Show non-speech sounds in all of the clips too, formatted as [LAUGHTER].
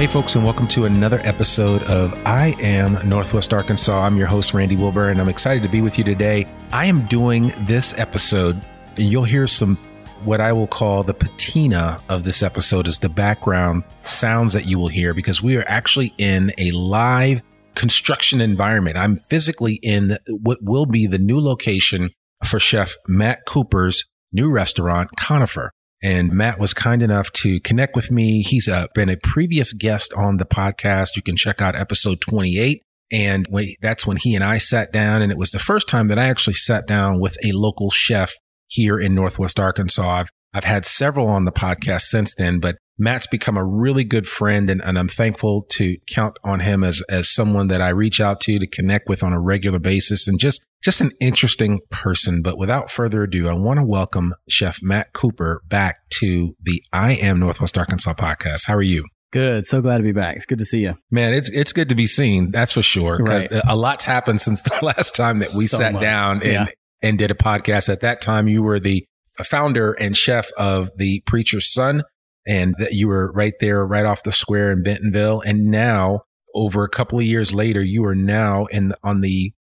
Hey, folks, and welcome to another episode of I Am Northwest Arkansas. I'm your host, Randy Wilburn, and I'm excited to be with you today. I am doing this episode, and you'll hear some what I will call the patina of this episode is the background sounds that you will hear because we are actually in a live construction environment. I'm physically in what will be the new location for Chef Matt Cooper's new restaurant, Conifer. And Matt was kind enough to connect with me. He's uh, been a previous guest on the podcast. You can check out episode 28. And that's when he and I sat down. And it was the first time that I actually sat down with a local chef here in Northwest Arkansas. I've, I've had several on the podcast since then, but Matt's become a really good friend and, and I'm thankful to count on him as, as someone that I reach out to to connect with on a regular basis and just, just an interesting person. But without further ado, I want to welcome Chef Matt Cooper back to the I Am Northwest Arkansas podcast. How are you? Good. So glad to be back. It's good to see you. Man, it's it's good to be seen. That's for sure. Because right. a lot's happened since [LAUGHS] the last time that we so sat much. down and, yeah. and did a podcast. At that time, you were the founder and chef of the Preacher's Son and that you were right there, right off the square in Bentonville. And now, over a couple of years later, you are now in on the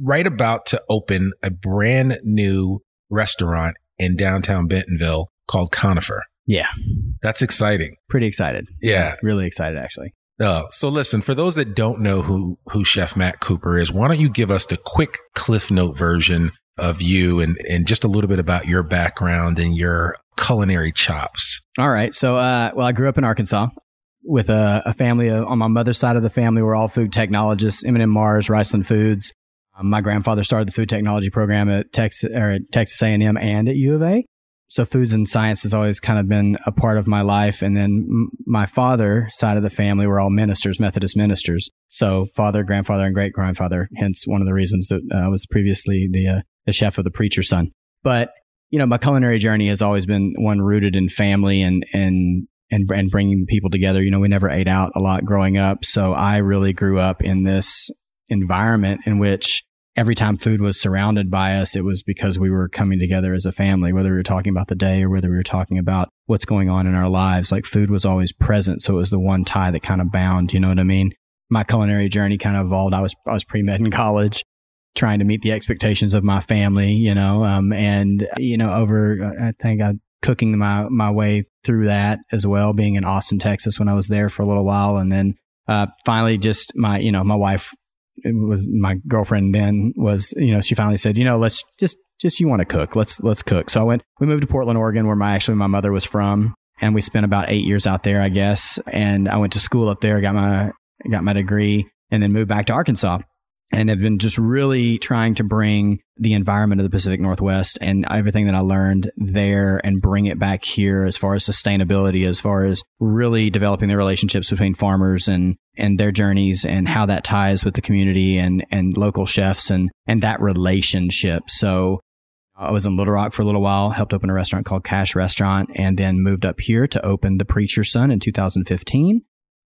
right about to open a brand new restaurant in downtown Bentonville called Conifer. Yeah, that's exciting. Pretty excited. Yeah, really excited actually. Uh, so listen, for those that don't know who who Chef Matt Cooper is, why don't you give us the quick Cliff Note version of you and and just a little bit about your background and your culinary chops. All right. So, uh, well, I grew up in Arkansas with a, a family of, on my mother's side of the family. We're all food technologists, M&M Mars, Riceland Foods. Um, my grandfather started the food technology program at Texas, or at Texas A&M and at U of A. so foods and science has always kind of been a part of my life. And then my father side of the family were all ministers, Methodist ministers. So father, grandfather, and great grandfather. Hence one of the reasons that uh, I was previously the uh, the chef of the preacher's son. But you know, my culinary journey has always been one rooted in family and and and and bringing people together. You know, we never ate out a lot growing up, so I really grew up in this environment in which every time food was surrounded by us, it was because we were coming together as a family, whether we were talking about the day or whether we were talking about what's going on in our lives. Like food was always present. So it was the one tie that kind of bound, you know what I mean? My culinary journey kind of evolved. I was, I was pre-med in college trying to meet the expectations of my family, you know, um, and, you know, over, I think I cooking my, my way through that as well, being in Austin, Texas when I was there for a little while. And then, uh, finally just my, you know, my wife was my girlfriend then was, you know, she finally said, you know, let's just, just you want to cook. Let's, let's cook. So I went, we moved to Portland, Oregon, where my, actually my mother was from. And we spent about eight years out there, I guess. And I went to school up there, got my, got my degree and then moved back to Arkansas and have been just really trying to bring the environment of the Pacific Northwest and everything that I learned there and bring it back here as far as sustainability, as far as really developing the relationships between farmers and, and their journeys and how that ties with the community and, and local chefs and, and that relationship. So I was in Little Rock for a little while, helped open a restaurant called Cache Restaurant, and then moved up here to open The Preacher's Son in 2015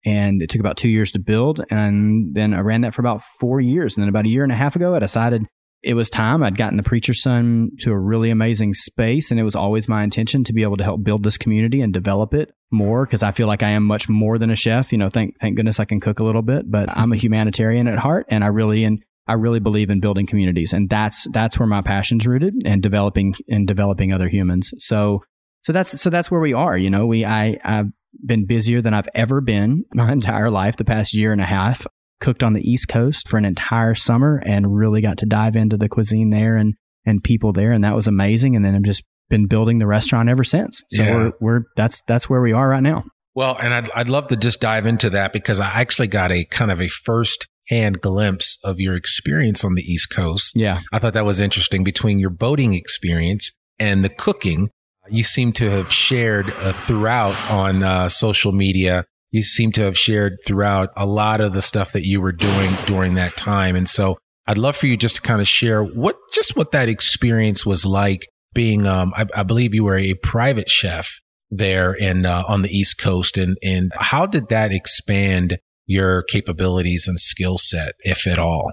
and it took about two years to build. And then I ran that for about four years. And then about a year and a half ago, I decided it was time. I'd gotten the Preacher's Son to a really amazing space. And it was always my intention to be able to help build this community and develop it more because I feel like I am much more than a chef. You know, thank, thank goodness I can cook a little bit, but I'm a humanitarian at heart. And I really, and I really believe in building communities. And that's, that's where my passion's rooted and developing and developing other humans. So, so that's, so that's where we are. You know, we, I, I've been busier than I've ever been my [LAUGHS] entire life, the past year and a half. Cooked on the East Coast for an entire summer and really got to dive into the cuisine there and, and people there. And that was amazing. And then I've just been building the restaurant ever since. So yeah. we're, we're, that's, that's where we are right now. Well, and I'd, I'd love to just dive into that because I actually got a kind of a first hand glimpse of your experience on the East Coast. Yeah. I thought that was interesting between your boating experience and the cooking you seem to have shared uh, throughout on uh, social media. You seem to have shared throughout a lot of the stuff that you were doing during that time. And so I'd love for you just to kind of share what, just what that experience was like being, um, I, I believe you were a private chef there in, uh, on the East Coast. And, and how did that expand your capabilities and skill set, if at all?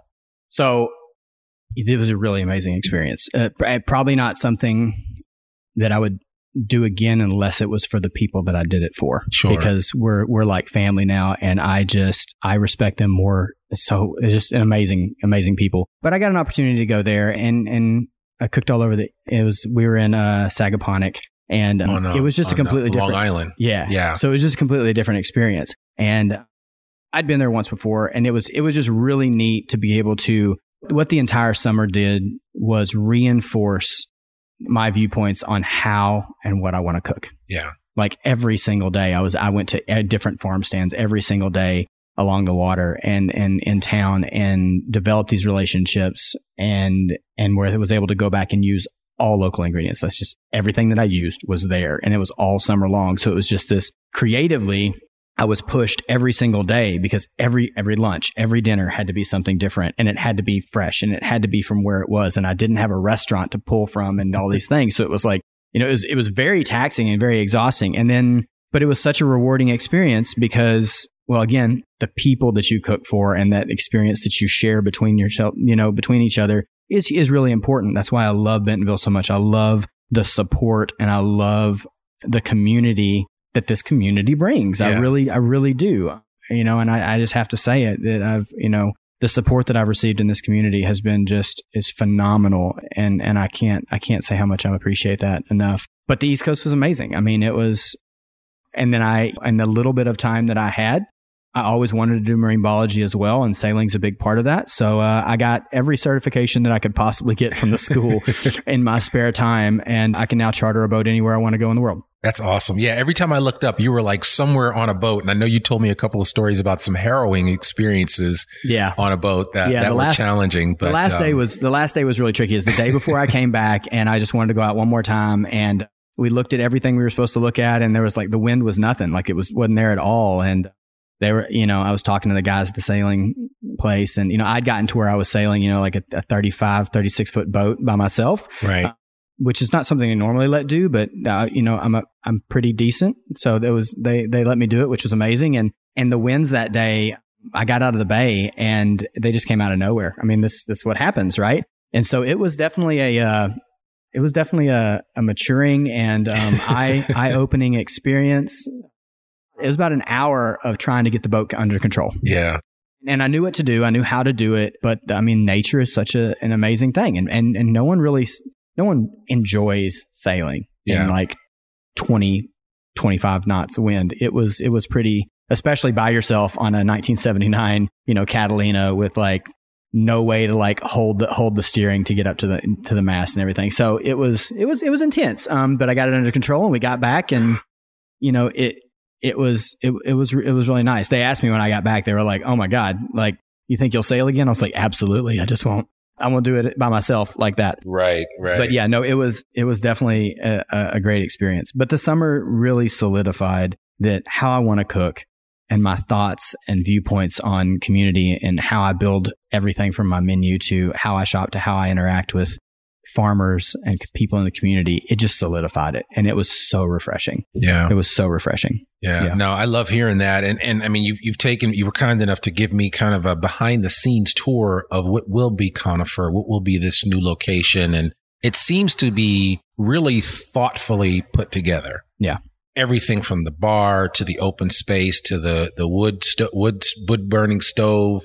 So it was a really amazing experience. Uh, probably not something that I would do again unless it was for the people that I did it for. Sure. Because we're we're like family now and I just I respect them more so it's just an amazing amazing people. But I got an opportunity to go there and and I cooked all over the it was we were in uh Sagaponack and um, it was just a completely different Long Island. Yeah. Yeah. So it was just a completely different experience. And I'd been there once before and it was it was just really neat to be able to what the entire summer did was reinforce my viewpoints on how and what I want to cook. Yeah. Like every single day, I was I went to different farm stands every single day along the water and and in town and developed these relationships and and where I was able to go back and use all local ingredients. That's just everything that I used was there and it was all summer long. So it was just this creatively I was pushed every single day because every every lunch, every dinner had to be something different and it had to be fresh and it had to be from where it was and I didn't have a restaurant to pull from and all these [LAUGHS] things. So it was like, you know, it was it was very taxing and very exhausting. And then but it was such a rewarding experience because well again, the people that you cook for and that experience that you share between yourself, you know, between each other is is really important. That's why I love Bentonville so much. I love the support and I love the community that this community brings. Yeah. I really, I really do. You know, and I, I just have to say it that I've, you know, the support that I've received in this community has been just is phenomenal, and and I can't I can't say how much I appreciate that enough. But the East Coast was amazing. I mean, it was, and then I and the little bit of time that I had, I always wanted to do marine biology as well, and sailing's a big part of that. So uh, I got every certification that I could possibly get from the school [LAUGHS] in my spare time, and I can now charter a boat anywhere I want to go in the world. That's awesome. Yeah, every time I looked up, you were like somewhere on a boat, and I know you told me a couple of stories about some harrowing experiences. Yeah. on a boat that yeah, that were last, challenging. But the last um, day was the last day was really tricky. Is the day before I came back, [LAUGHS] and I just wanted to go out one more time, and we looked at everything we were supposed to look at and there was like the wind was nothing. Like it was, wasn't there at all. And they were, you know, I was talking to the guys at the sailing place and, you know, I'd gotten to where I was sailing, you know, like a, a 35, 36 foot boat by myself. Right. Uh, which is not something I normally let do, but, uh, you know, I'm a, I'm pretty decent. So there was, they, they let me do it, which was amazing. And, and the winds that day, I got out of the bay and they just came out of nowhere. I mean, this, this is what happens, right? And so it was definitely a, uh, it was definitely a, a maturing and um, [LAUGHS] eye eye opening experience. It was about an hour of trying to get the boat under control. Yeah. And I knew what to do. I knew how to do it. But I mean, nature is such a, an amazing thing. And, and, and no one really, no one enjoys sailing Yeah. in like 20, 25 knots of wind. It was, it was pretty, especially by yourself on a 1979, you know, Catalina with like no way to like hold the, hold the steering to get up to the, to the mast and everything. So it was, it was, it was intense. Um, but I got it under control and we got back and, you know, it, it was, it, it was, it was really nice. They asked me when I got back, they were like, Oh my God, like, you think you'll sail again? I was like, absolutely. I just won't, I won't do it by myself like that. Right. Right. But yeah, no, it was it was definitely a, a a great experience. But the summer really solidified that how I want to cook and my thoughts and viewpoints on community and how I build everything from my menu to how I shop to how I interact with farmers and people in the community. It just solidified it, and it was so refreshing. yeah. It was so refreshing. Yeah. Yeah. No, I love hearing that. And and I mean you've you've taken you were kind enough to give me kind of a behind the scenes tour of what will be Conifer, what will be this new location. And it seems to be really thoughtfully put together. Yeah. Everything from the bar to the open space to the the wood sto- wood wood burning stove.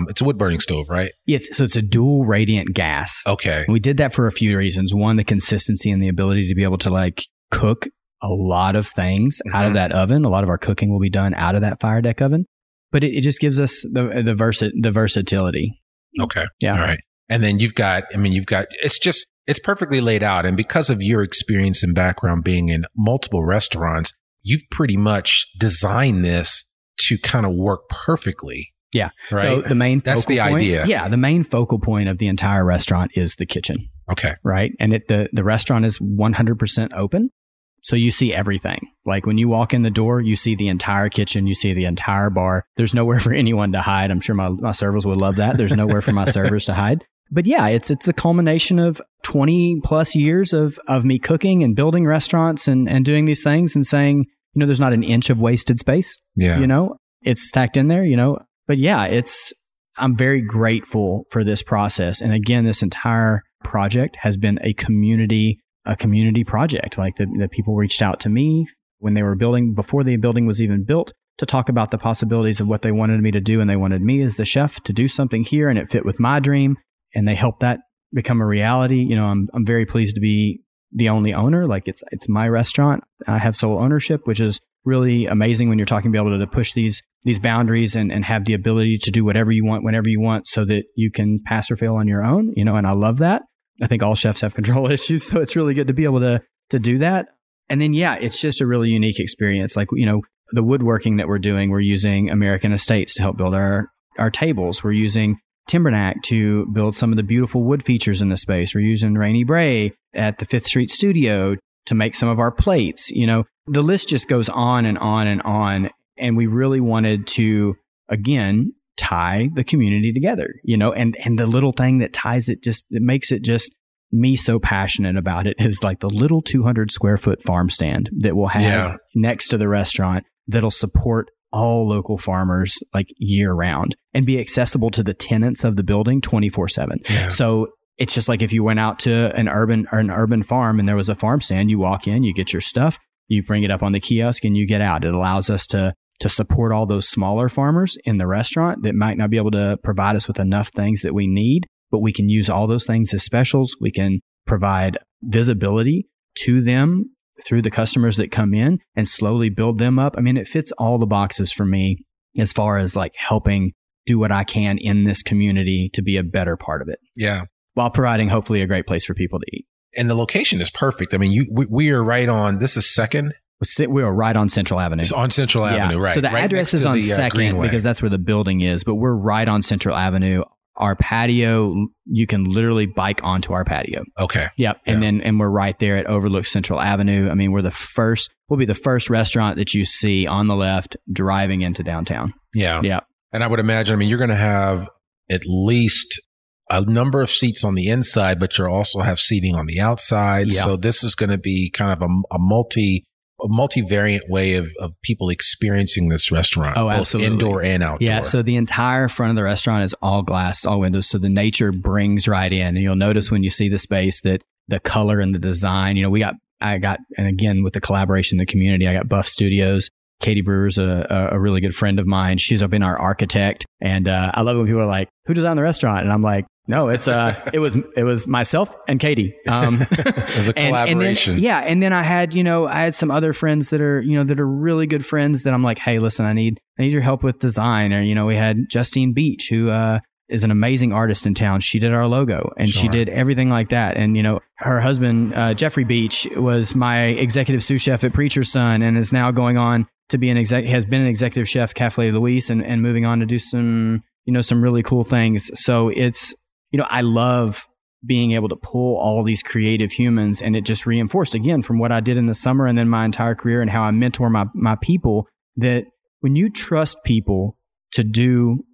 Um, it's a wood burning stove, right? It's, so it's a dual radiant gas. Okay. And we did that for a few reasons. One, the consistency and the ability to be able to like cook a lot of things out of Mhm. that oven. A lot of our cooking will be done out of that fire deck oven. But it, it just gives us the the, versa- the versatility. Okay. Yeah. All right. And then you've got, I mean, you've got, it's just, it's perfectly laid out. And because of your experience and background being in multiple restaurants, you've pretty much designed this to kind of work perfectly. Yeah. Right. So the main That's focal the point- idea. Yeah, the main focal point of the entire restaurant is the kitchen, okay. right? And it the the restaurant is 100% open. So you see everything. Like when you walk in the door, you see the entire kitchen, you see the entire bar. There's nowhere [LAUGHS] for anyone to hide. I'm sure my, my servers would love that. There's nowhere for my [LAUGHS] servers to hide. But yeah, it's it's a culmination of 20 plus years of of me cooking and building restaurants and and doing these things and saying, you know, there's not an inch of wasted space Yeah. you know it's stacked in there you know but yeah it's i'm very grateful for this process. And again this entire project has been a community a community project. Like the, the people reached out to me when they were building before the building was even built to talk about the possibilities of what they wanted me to do. And they wanted me as the chef to do something here and it fit with my dream. And they helped that become a reality. You know i'm, I'm very pleased to be the only owner. Like it's it's my restaurant. I have sole ownership which is really amazing when you're talking be able to push these these boundaries and, and have the ability to do whatever you want whenever you want so that you can pass or fail on your own you know and i love that i think all chefs have [LAUGHS] control issues so it's really good to be able to to do that and then yeah it's just a really unique experience like you know the woodworking that we're doing we're using american estates to help build our our tables we're using Timbernack to build some of the beautiful wood features in the space. We're using Rainy Bray at the Fifth Street Studio to make some of our plates. You know, the list just goes on and on and on. And we really wanted to, again, tie the community together, you know, and, and the little thing that ties it just, it makes it just me so passionate about it is like the little 200 square foot farm stand that we'll have Yeah. next to the restaurant that'll support all local farmers like year round and be accessible to the tenants of the building 24 7. So it's just like if you went out to an urban or an urban farm and there was a farm stand, you walk in, you get your stuff, you bring it up on the kiosk and you get out. It allows us to to support all those smaller farmers in the restaurant that might not be able to provide us with enough things that we need, but we can use all those things as specials. We can provide visibility to them through the customers that come in and slowly build them up. I mean, it fits all the boxes for me as far as like helping do what I can in this community to be a better part of it Yeah. while providing hopefully a great place for people to eat. And the location is perfect. I mean, you we, we are right on. This is second. We are right on Central Avenue. It's on Central Avenue, right? So the Right address is on the, uh, Second Greenway. because that's where the building is, but we're right on Central Avenue. our patio, you can literally bike onto our patio. Okay. Yep. And Yeah. then, and we're right there at Overlook Central Avenue. I mean, we're the first, we'll be the first restaurant that you see on the left driving into downtown. Yeah. Yeah. And I would imagine, I mean, you're going to have at least a number of seats on the inside, but you'll also have seating on the outside. Yeah. So this is going to be kind of a, a multi, a multivariant way of, of people experiencing this restaurant. Oh, both absolutely. Indoor and outdoor. Yeah. So the entire front of the restaurant is all glass, all windows. So the nature brings right in. And you'll notice when you see the space that the color and the design, you know, we got, I got, and again, with the collaboration the community, I got Buff Studios. Katie Brewer's a, a really good friend of mine. She's been our architect. And, uh, I love when people are like, who designed the restaurant? And I'm like, no, it's, uh, it was, it was myself and Katie. Um, [LAUGHS] As a [LAUGHS] and- and then- collaboration. yeah, and then I had you know I had some other friends that are you know that are really good friends that I'm like, hey, listen, I need I need your help with design. Or you know, we had Justine Beach who uh, is an amazing artist in town. She did our logo and she did everything like that. And you know, her husband uh, Jeffrey Beach was my executive sous chef at Preacher's Son and is now going on to be an exec has been an executive chef Cafe Luis and and moving on to do some you know some really cool things. So it's you know I love being able to pull all these creative humans and it just reinforced again from what I did in the summer and then my entire career and how I mentor my my people that when you trust people to do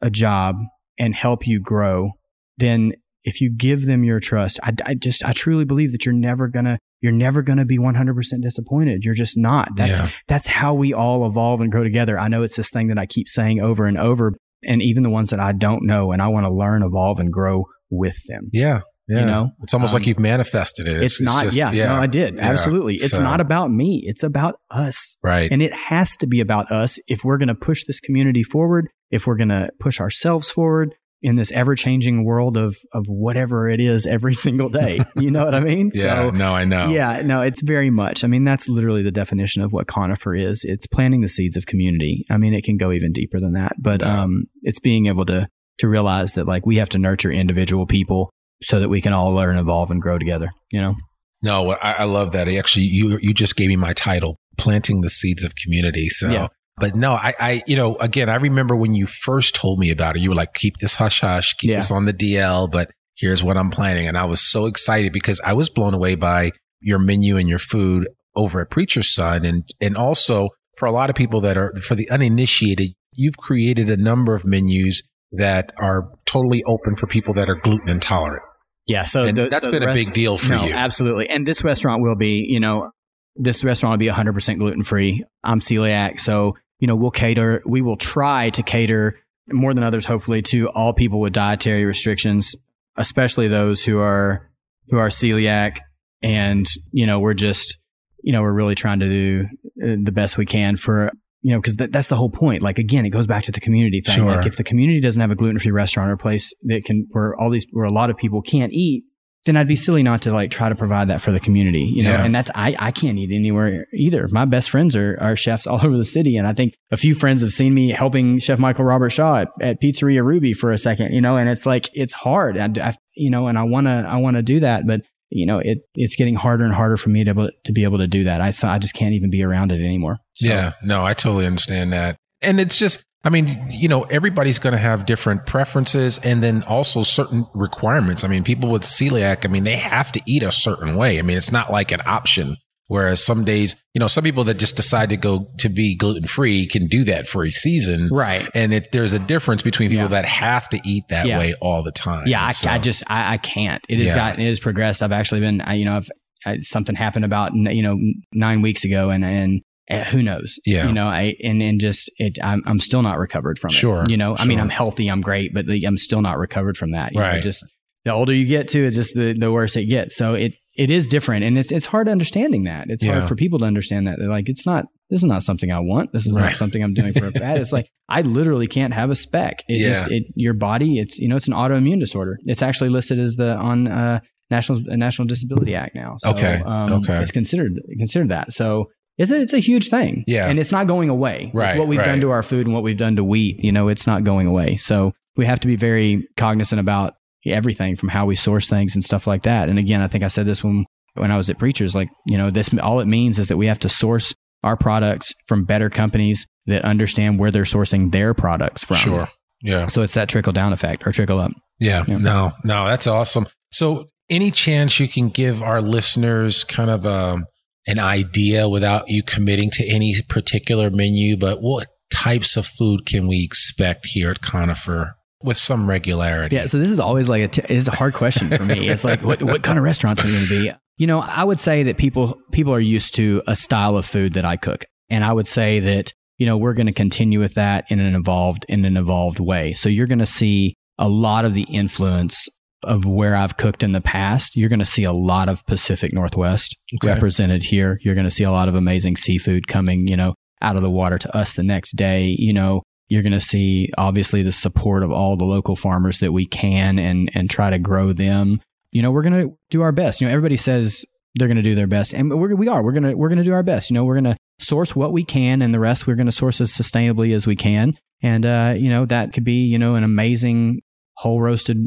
a job and help you grow then if you give them your trust I, I just I truly believe that you're never gonna you're never gonna be 100% disappointed. You're just not. That's Yeah. that's how we all evolve and grow together. I know it's this thing that I keep saying over and over and even the ones that I don't know and I want to learn evolve and grow with them Yeah. Yeah. You know? it's almost Um, like you've manifested it. it's, not just- yeah, no i did Yeah. absolutely it's So- not about me it's about us Right. and it has to be about us if we're going to push this community forward if we're going to push ourselves forward in this ever-changing world of of whatever it is every [LAUGHS] single day you know what i mean yeah. so no, I know. yeah no it's very much i mean that's literally the definition of what conifer is it's planting the seeds of community i mean it can go even deeper than that but Yeah. um it's being able to to realize that like we have to nurture individual people so that we can all learn evolve and grow together you know No, I, I love that. Actually, you you just gave me my title, planting the seeds of community. So, Yeah. But no, I, I, you know, again, I remember when you first told me about it, you were like, keep this hush hush, keep Yeah. this on the DL, but here's what I'm planning. And I was so excited because I was blown away by your menu and your food over at Preacher's Son. And, and also for a lot of people that are, for the uninitiated, you've created a number of menus that are totally open for people that are gluten intolerant. Yeah, so the- that's so been a big deal for no, you. absolutely. And this restaurant will be, you know, this restaurant will be 100% gluten free. I'm celiac, so you know we'll cater. We will try to cater more than others, hopefully, to all people with dietary restrictions, especially those who are who are celiac. And you know, we're just, you know, we're really trying to do uh, the best we can for you know, because that, that's the whole point. Like again, it goes back to the community thing. Sure. Like if the community doesn't have a gluten free restaurant or place that can where all these where a lot of people can't eat, then I'd be silly not to like try to provide that for the community, you know. Yeah. And that's I I can't eat anywhere either. My best friends are are chefs all [LAUGHS] over the city, and I think a few friends have seen me helping Chef Michael Robertshaw at, at Pizzeria Ruby for a second, you know. And it's like it's hard, I, I- you know, and I wanna I wanna do that, but you know, it it's getting harder and harder for me to able, to be able to do that. I so I just can't even be around it anymore. So, Yeah, no, I totally understand that. And it's just, I mean, you know, everybody's going to have different preferences and then also certain requirements. I mean, people with celiac, I mean, they have to eat a certain way. I mean, it's not like an option. Whereas some days, you know, some people that just decide to go to be gluten free can do that for a season. Right. And it, there's a difference between people Yeah. that have to eat that Yeah. way all the time. Yeah, I, So- I just I, I can't. It has Yeah. gotten it has progressed. I've actually been I, you know I've I, something happened about you know nine weeks ago and and uh, who knows Yeah. you know I and and just it I'm I'm still not recovered from it. Sure, You know I mean. I'm healthy I'm great but the, I'm still not recovered from that. You know, Right. just the older you get to, it's just the the worse it gets. So it it is different and it's it's hard understanding that. It's Yeah. hard for people to understand that. They're like it's not this is not something I want. This is Right. not something I'm doing for a fad. It's like [LAUGHS] I literally can't have a speck. It Yeah. just it your body it's you know it's an autoimmune disorder. It's actually listed as the on uh, National National Disability Act now. So, Okay. um, Okay. It's considered considered that. So it's a, it's a huge thing. Yeah. and it's not going away. With Right, what we've right. done to our food and what we've done to wheat, you know, it's not going away. So we have to be very cognizant about everything from how we source things and stuff like that. And again, I think I said this when when I was at Preachers, like you know, this all it means is that we have to source our products from better companies that understand where they're sourcing their products from. Sure. Yeah. So it's that trickle down effect or trickle up. Yeah. yeah. No, no, that's awesome. So any chance you can give our listeners kind of um, an idea without you committing to any particular menu, but what types of food can we expect here at Conifer with some regularity? Yeah, so this is always like a t- it's a hard question for me. It's like what what kind of restaurants are going to be? You know, I would say that people people are used to a style of food that I cook, and I would say that you know we're going to continue with that in an evolved in an evolved way. So you're going to see a lot of the influence of where I've cooked in the past. You're going to see a lot of Pacific Northwest okay. represented here. You're going to see a lot of amazing seafood coming, you know, out of the water to us the next day. You know, you're going to see obviously the support of all the local farmers that we can and and try to grow them. You know, we're going to do our best. You know, everybody says they're going to do their best, and we're, we are. We're going to we're going to do our best. You know, we're going to source what we can, and the rest we're going to source as sustainably as we can. And uh, you know, that could be you know an amazing whole roasted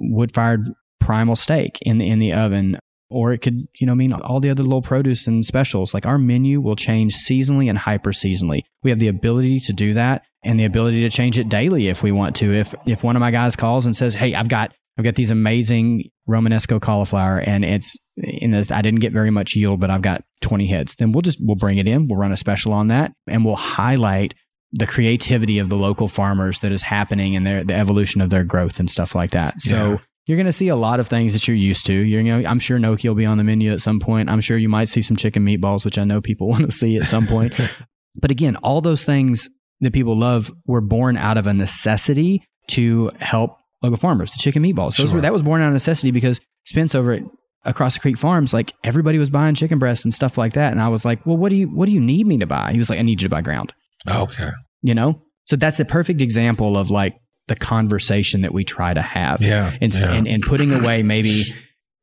wood fired primal steak in in the oven or it could you know mean all the other little produce and specials. Like our menu will change seasonally and hyper seasonally we have the ability to do that and the ability to change it daily if we want to. If if one of my guys calls and says hey i've got i've got these amazing romanesco cauliflower and it's in this i didn't get very much yield but i've got 20 heads then we'll just we'll bring it in. We'll run a special on that and we'll highlight the creativity of the local farmers that is happening and their the evolution of their growth and stuff like that so yeah you're going to see a lot of things that you're used to. You're, you know, I'm sure gnocchi will be on the menu at some point. I'm sure you might see some chicken meatballs, which I know people [LAUGHS] want to see at some point. [LAUGHS] but again, all those things that people love were born out of a necessity to help local farmers. The chicken meatballs, sure. were that was born out of necessity because Spence over at across the creek farms, like everybody was buying chicken breasts and stuff like that. And I was like, well, what do you what do you need me to buy? He was like, I need you to buy ground. Oh, okay. You know, so that's a perfect example of like the conversation that we try to have. Yeah. And, yeah. and, and putting away maybe,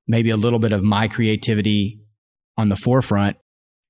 maybe a little bit of my creativity on the forefront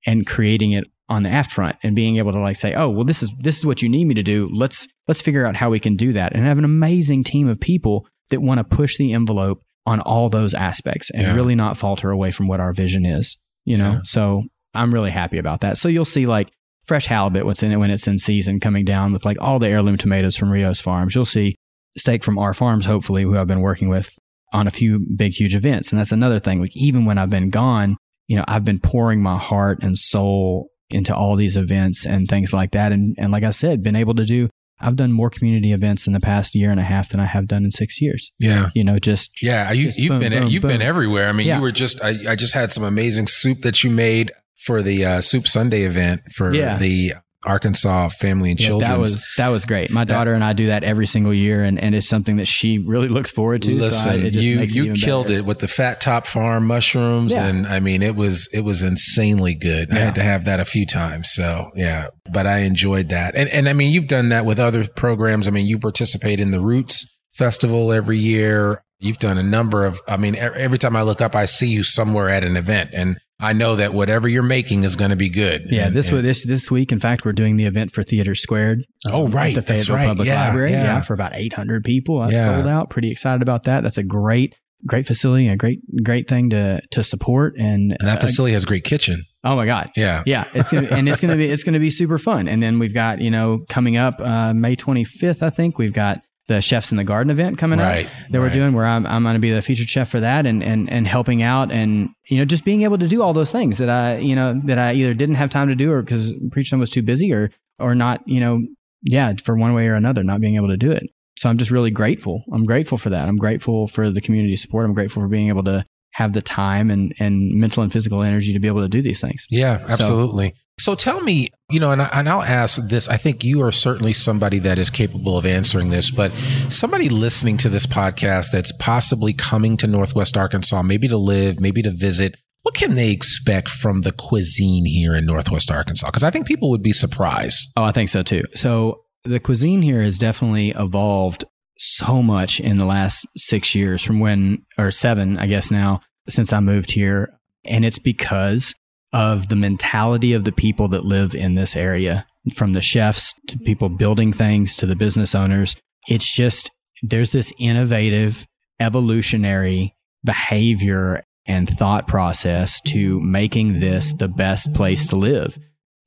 and creating it on the aft front and being able to like say, oh, well, this is, this is what you need me to do. Let's, let's figure out how we can do that and have an amazing team of people that want to push the envelope on all those aspects and yeah. really not falter away from what our vision is, you know? Yeah. So I'm really happy about that. So you'll see like fresh halibut, what's in it when it's in season, coming down with like all the heirloom tomatoes from Rios Farms. You'll see steak from our farms, hopefully, who I've been working with on a few big, huge events. And that's another thing. Like even when I've been gone, you know, I've been pouring my heart and soul into all these events and things like that. And and like I said, been able to do I've done more community events in the past year and a half than I have done in six years. Yeah, you know, just yeah. You, boom, been boom, you've boom. been everywhere. I mean, Yeah. you were just I, I just had some amazing soup that you made for the uh, Soup Sunday event for Yeah. the Arkansas Family and Yeah, Children's. that was that was great. My daughter and I do that every single year, and, and it's something that she really looks forward to. so I- Listen, it just you you killed better. it with the Fat Top Farm mushrooms, Yeah. and I mean it was it was insanely good. I had to have that a few times, so yeah. But I enjoyed that, and and I mean you've done that with other programs. I mean you participate in the Roots Festival every year. You've done a number of. I mean every time I look up, I see you somewhere at an event, and I know that whatever you're making is going to be good. Yeah, And- this and- this this week, in fact, we're doing the event for TheatreSquared. Oh, um, right. at the Fayetteville right. Public Yeah, Library. yeah. Yeah. for about 800 people. I Yeah. sold out. Pretty excited about that. That's a great great facility, and a great great thing to to support. And, and that uh, facility has a great kitchen. oh my god, Yeah. yeah, it's gonna, and it's gonna be it's gonna be super fun. And then we've got you know coming up uh, May 25th, I think we've got the Chefs in the Garden event coming Right, up that we're doing, where I'm I'm going to be the featured chef for that, and and and helping out, and you know just being able to do all those things that I you know that I either didn't have time to do, or because preaching was too busy, or or not you know yeah for one way or another not being able to do it. So I'm just really grateful. I'm grateful for that. I'm grateful for the community support. I'm grateful for being able to have the time and, and mental and physical energy to be able to do these things. Yeah, absolutely. So, tell me, you know, and, I, and I'll ask this. I think you are certainly somebody that is capable of answering this, but somebody listening to this podcast that's possibly coming to Northwest Arkansas, maybe to live, maybe to visit, what can they expect from the cuisine here in Northwest Arkansas? Because I think people would be surprised. Oh, I think so too. So the cuisine here has definitely evolved so much in the last six years from when, or seven, I guess now, since I moved here. And it's because of the mentality of the people that live in this area, from the chefs to people building things to the business owners. It's just, there's this innovative, evolutionary behavior and thought process to making this the best place to live.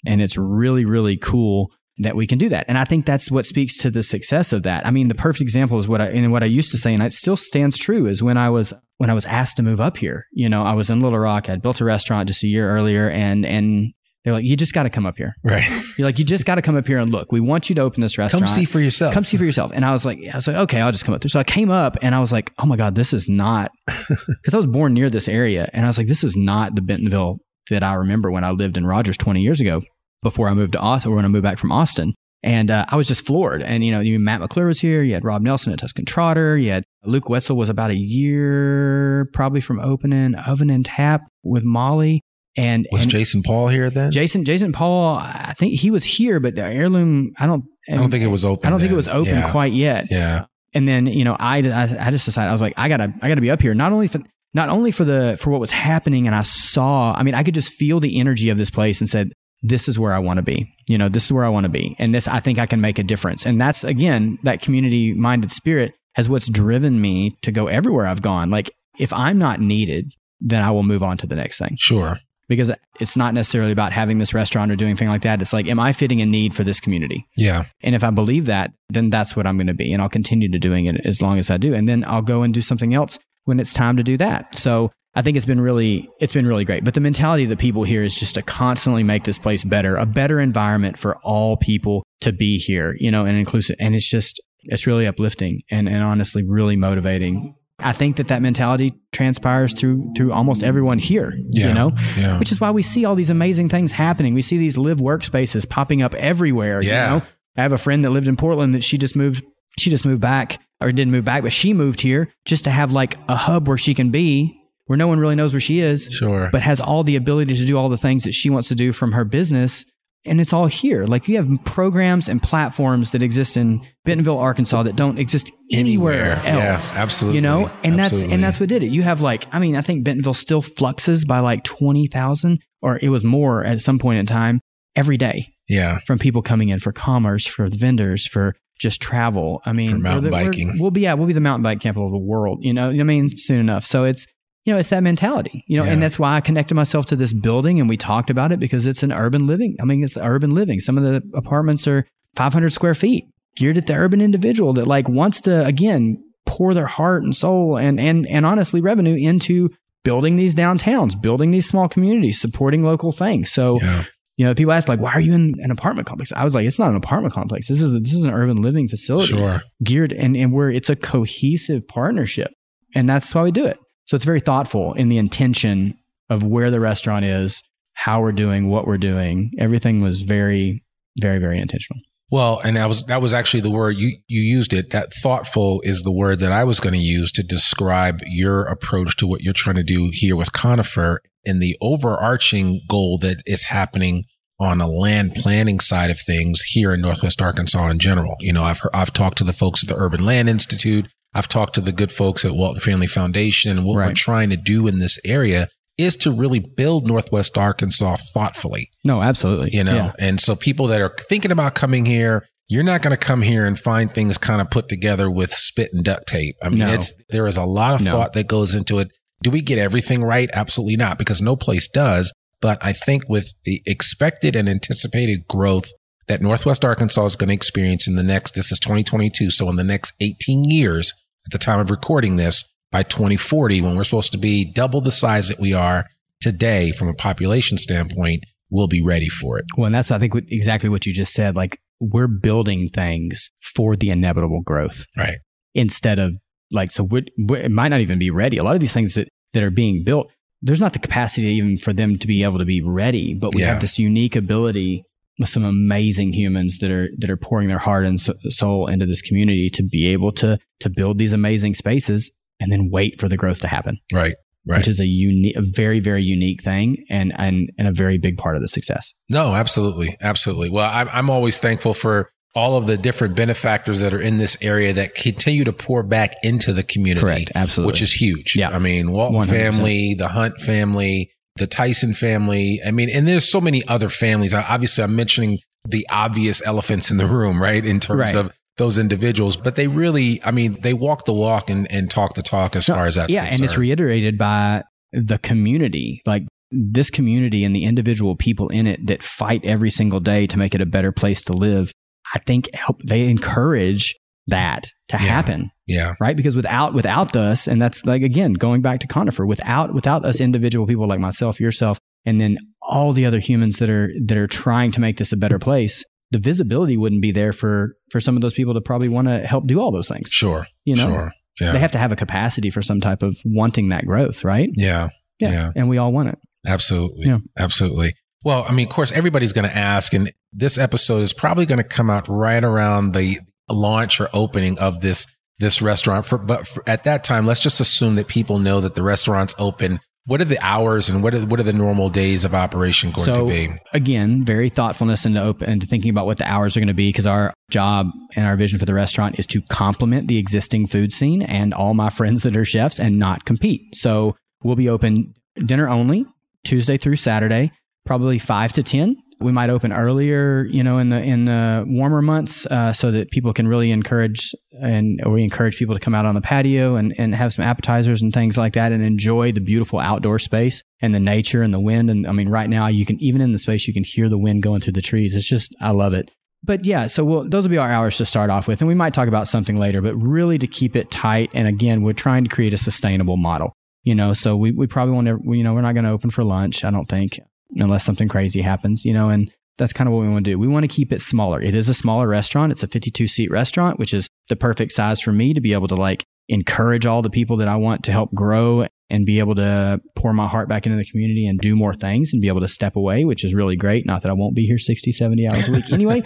And it's really, really cool that we can do that. And I think that's what speaks to the success of that. I mean, the perfect example is what I and what I used to say, and it still stands true, is when I was when I was asked to move up here. You know, I was in Little Rock. I'd built a restaurant just a year earlier, and and they're like, you just got to come up here. Right. [LAUGHS] You're like, you just got to come up here and look. We want you to open this restaurant. Come see for yourself. Come see for yourself. And I was like, I was like, okay, I'll just come up there. So I came up and I was like, oh my God, this is not, [LAUGHS] because I was born near this area. And I was like, this is not the Bentonville that I remember when I lived in Rogers 20 years ago before I moved to Austin, or when I moved back from Austin. And uh, I was just floored. And, you know, you Matt McClure was here. You had Rob Nelson at Tusk and Trotter. You had Luke Wetzel was about a year probably from opening Oven and Tap with Molly. And Was and Jason Paul here then? Jason Jason Paul, I think he was here, but the heirloom, I don't. I don't think it was open. I don't think it was open Yeah. quite yet. Yeah. And then you know, I, I I just decided I was like, I gotta I gotta be up here not only for not only for the for what was happening, and I saw. I mean, I could just feel the energy of this place, and said, this is where I want to be. You know, this is where I want to be, and this I think I can make a difference. And that's again that community minded spirit has what's driven me to go everywhere I've gone. Like if I'm not needed, then I will move on to the next thing Sure. because it's not necessarily about having this restaurant or doing anything like that. It's like, am I fitting a need for this community? Yeah. And if I believe that, then that's what I'm going to be. And I'll continue to doing it as long as I do. And then I'll go and do something else when it's time to do that. So I think it's been really, it's been really great. But the mentality of the people here is just to constantly make this place better, a better environment for all people to be here, you know, and inclusive. And it's just, it's really uplifting and, and honestly really motivating. I think that that mentality transpires through through almost everyone here, Yeah. you know, Yeah. which is why we see all these amazing things happening. We see these live workspaces popping up everywhere. Yeah. You know? I have a friend that lived in Portland that she just moved. She just moved back, or didn't move back, but she moved here just to have like a hub where she can be, where no one really knows where she is, Sure. but has all the ability to do all the things that she wants to do from her business. And it's all here. Like you have programs and platforms that exist in Bentonville, Arkansas that don't exist anywhere, Yeah, else. absolutely. You know, and that's and that's what did it. You have like, I mean, I think Bentonville still fluxes by like twenty thousand, or it was more at some point in time every day yeah. from people coming in for commerce, for vendors, for just travel. I mean, For mountain biking. We'll be yeah, we'll be the mountain bike capital of the world. You know, I mean, soon enough. So it's you know, it's that mentality. You know, Yeah. and that's why I connected myself to this building, and we talked about it because it's an urban living. I mean, it's urban living. Some of the apartments are 500 square feet, geared at the urban individual that like wants to again pour their heart and soul and and and honestly revenue into building these downtowns, building these small communities, supporting local things. So Yeah. you know, people ask like, "Why are you in an apartment complex?" I was like, "It's not an apartment complex. This is a, this is an urban living facility, Sure. geared and and where it's a cohesive partnership, and that's why we do it. So it's very thoughtful in the intention of where the restaurant is, how we're doing, what we're doing. Everything was very, very, very intentional. Well, and that was that was actually the word you you used it. That thoughtful is the word that I was going to use to describe your approach to what you're trying to do here with Conifer and the overarching goal that is happening on a land planning side of things here in Northwest Arkansas in general. You know, I've heard, I've talked to the folks at the Urban Land Institute. I've talked to the good folks at Walton Family Foundation, and what we're trying to do in this area is to really build Northwest Arkansas thoughtfully No, absolutely. you know Yeah. and so people that are thinking about coming here you're not going to come here and find things kind of put together with spit and duct tape i mean No. it's there is a lot of No. thought that goes into it do we get everything right absolutely not because no place does but i think with the expected and anticipated growth that northwest arkansas is going to experience in the next this is 2022 so in the next 18 years at the time of recording this by 2040 when we're supposed to be double the size that we are today from a population standpoint we'll be ready for it Well, and that's I think exactly what you just said. Like we're building things for the inevitable growth. right instead of like so we it might not even be ready a lot of these things that that are being built there's not the capacity even for them to be able to be ready but we Yeah. have this unique ability with some amazing humans that are that are pouring their heart and soul into this community to be able to to build these amazing spaces and then wait for the growth to happen Right. Right. which is a unique a very very unique thing and and and a very big part of the success no, absolutely. Absolutely. Well, I'm, I'm always thankful for all of the different benefactors that are in this area that continue to pour back into the community. correct absolutely Which is huge. Yeah. I mean, Walton 100%. family, the Hunt family, the Tyson family. I mean, and there's so many other families. I, obviously, I'm mentioning the obvious elephants in the room, right? In terms Right. of those individuals, but they really, I mean, they walk the walk and, and talk the talk as No, far as that's yeah, concerned. and it's reiterated by the community. Like this community and the individual people in it that fight every single day to make it a better place to live, I think help they encourage that to Yeah. happen. Yeah. Right. Because without without us, and that's like again, going back to Conifer, without without us individual people like myself, yourself, and then all the other humans that are that are trying to make this a better place, the visibility wouldn't be there for for some of those people to probably want to help do all those things. Sure. You know, Sure. Yeah. they have to have a capacity for some type of wanting that growth, right? yeah. Yeah. And we all want it. Absolutely. Yeah. Absolutely. Well, I mean, of course, everybody's going to ask, and this episode is probably going to come out right around the launch or opening of this this restaurant. For, but for, at that time, let's just assume that people know that the restaurant's open. What are the hours and what are what are the normal days of operation going So- to be? Again, very thoughtfulness into open into thinking about what the hours are going to be because our job and our vision for the restaurant is to complement the existing food scene and all my friends that are chefs and not compete. So we'll be open dinner only Tuesday through Saturday, probably five to ten. We might open earlier, you know, in the in the warmer months, uh, so that people can really encourage and we encourage people to come out on the patio and, and have some appetizers and things like that and enjoy the beautiful outdoor space and the nature and the wind. And I mean, right now you can even in the space you can hear the wind going through the trees. It's just I love it. But yeah, so we'll, those will be our hours to start off with, and we might talk about something later. But really to keep it tight, and again, we're trying to create a sustainable model. You know, so we, we probably want to, you know, we're not going to open for lunch. I don't think unless something crazy happens, you know, and that's kind of what we want to do. We want to keep it smaller. It is a smaller restaurant. It's a 52 seat restaurant, which is the perfect size for me to be able to like encourage all the people that I want to help grow and be able to pour my heart back into the community and do more things and be able to step away, which is really great. Not that I won't be here 60, 70 hours a week [LAUGHS] anyway,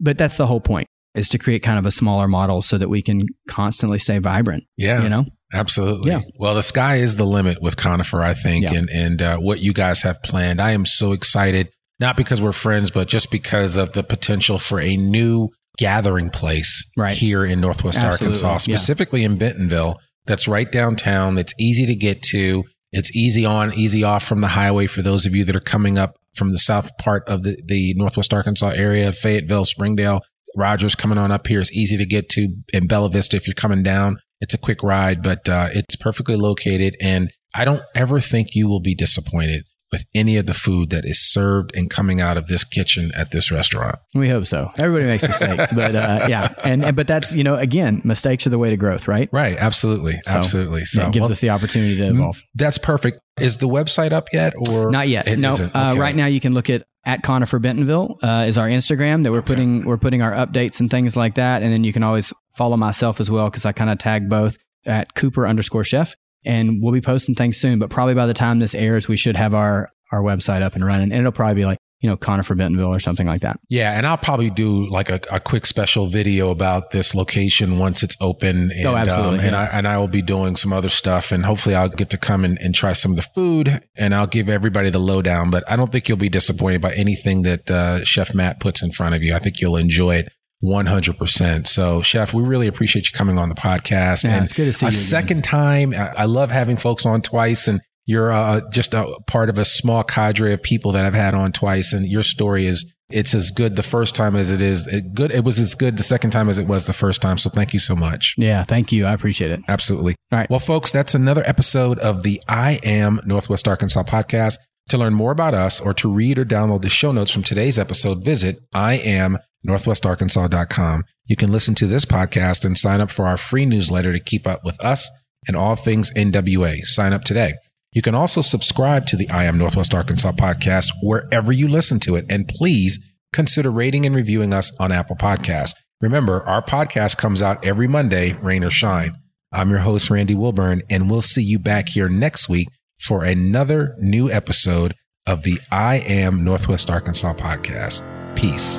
but that's the whole point is to create kind of a smaller model so that we can constantly stay vibrant, Yeah. you know? Absolutely. Yeah. Well, the sky is the limit with Conifer, I think, Yeah. and and uh, what you guys have planned. I am so excited, not because we're friends, but just because of the potential for a new gathering place Right. here in Northwest Absolutely. Arkansas, Yeah. specifically in Bentonville. That's right downtown. That's easy to get to. It's easy on, easy off from the highway for those of you that are coming up from the south part of the, the Northwest Arkansas area, Fayetteville, Springdale, Rogers coming on up here is easy to get to in Bella Vista if you're coming down. It's a quick ride, but uh, it's perfectly located. And I don't ever think you will be disappointed with any of the food that is served and coming out of this kitchen at this restaurant. We hope so. Everybody makes mistakes, but uh, yeah, and, and but that's you know again, mistakes are the way to growth, right? Right. Absolutely. So, absolutely. So it gives well, us the opportunity to evolve. that's perfect. Is the website up yet or Not yet. No. isn't? Uh, right now, you can look at at Conifer Bentonville uh, is our Instagram that we're putting we're putting our updates and things like that, and then you can always follow myself as well because I kind of tag both at Cooper underscore Chef, and we'll be posting things soon. But probably by the time this airs, we should have our our website up and running, and it'll probably be like you know Conifer Bentonville or something like that. Yeah, and I'll probably do like a, a quick special video about this location once it's open. And, Oh, absolutely, um, and. I and I will be doing some other stuff, and hopefully I'll get to come and, and try some of the food, and I'll give everybody the lowdown. But I don't think you'll be disappointed by anything that uh, Chef Matt puts in front of you. I think you'll enjoy it. 100%. So, Chef, we really appreciate you coming on the podcast. Yeah, and it's good to see a you again. second time. I, I love having folks on twice, and you're uh, just a part of a small cadre of people that I've had on twice, and your story is it's as good the first time as it is it good. It was as good the second time as it was the first time. So thank you so much. Yeah, thank you. I appreciate it. Absolutely. All right. Well, folks, that's another episode of the I Am Northwest Arkansas podcast. To learn more about us or to read or download the show notes from today's episode, visit iamnorthwestarkansas.com. You can listen to this podcast and sign up for our free newsletter to keep up with us and all things NWA. Sign up today. You can also subscribe to the I Am Northwest Arkansas podcast wherever you listen to it. And please consider rating and reviewing us on Apple Podcasts. Remember, our podcast comes out every Monday, rain or shine. I'm your host, Randy Wilburn, and we'll see you back here next week for another new episode of the I Am Northwest Arkansas podcast. Peace.